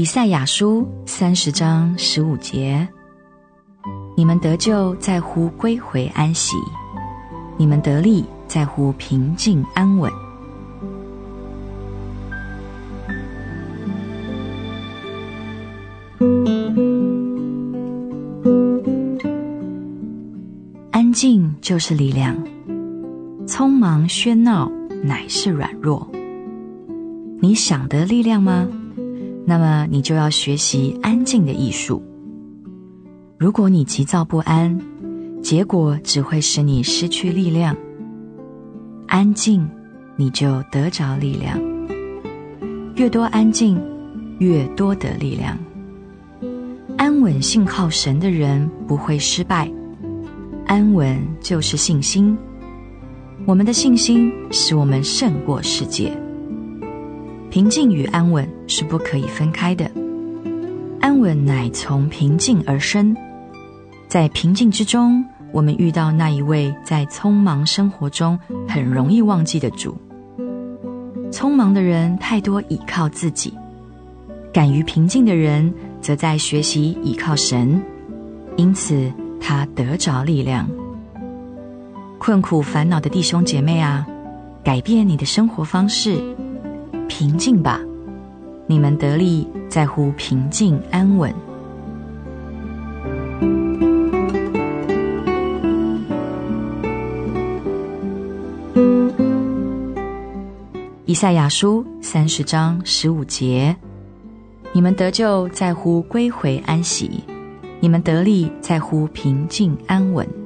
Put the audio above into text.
以赛亚书三十章十五节：你们得救在乎归回安息，你们得力在乎平静安稳。安静就是力量，匆忙喧闹乃是软弱。你想得力量吗？那么你就要学习安静的艺术。如果你急躁不安，结果只会使你失去力量。安静，你就得着力量。越多安静，越多得力量。安稳信靠神的人不会失败。安稳就是信心。我们的信心使我们胜过世界。平静与安稳是不可以分开的，安稳乃从平静而生，在平静之中，我们遇到那一位在匆忙生活中很容易忘记的主。匆忙的人太多倚靠自己，敢于平静的人则在学习倚靠神，因此他得着力量。困苦烦恼的弟兄姐妹啊，改变你的生活方式。平静吧，你们得力在乎平静安稳。以赛亚书三十章十五节：你们得救在乎归回安息，你们得力在乎平静安稳。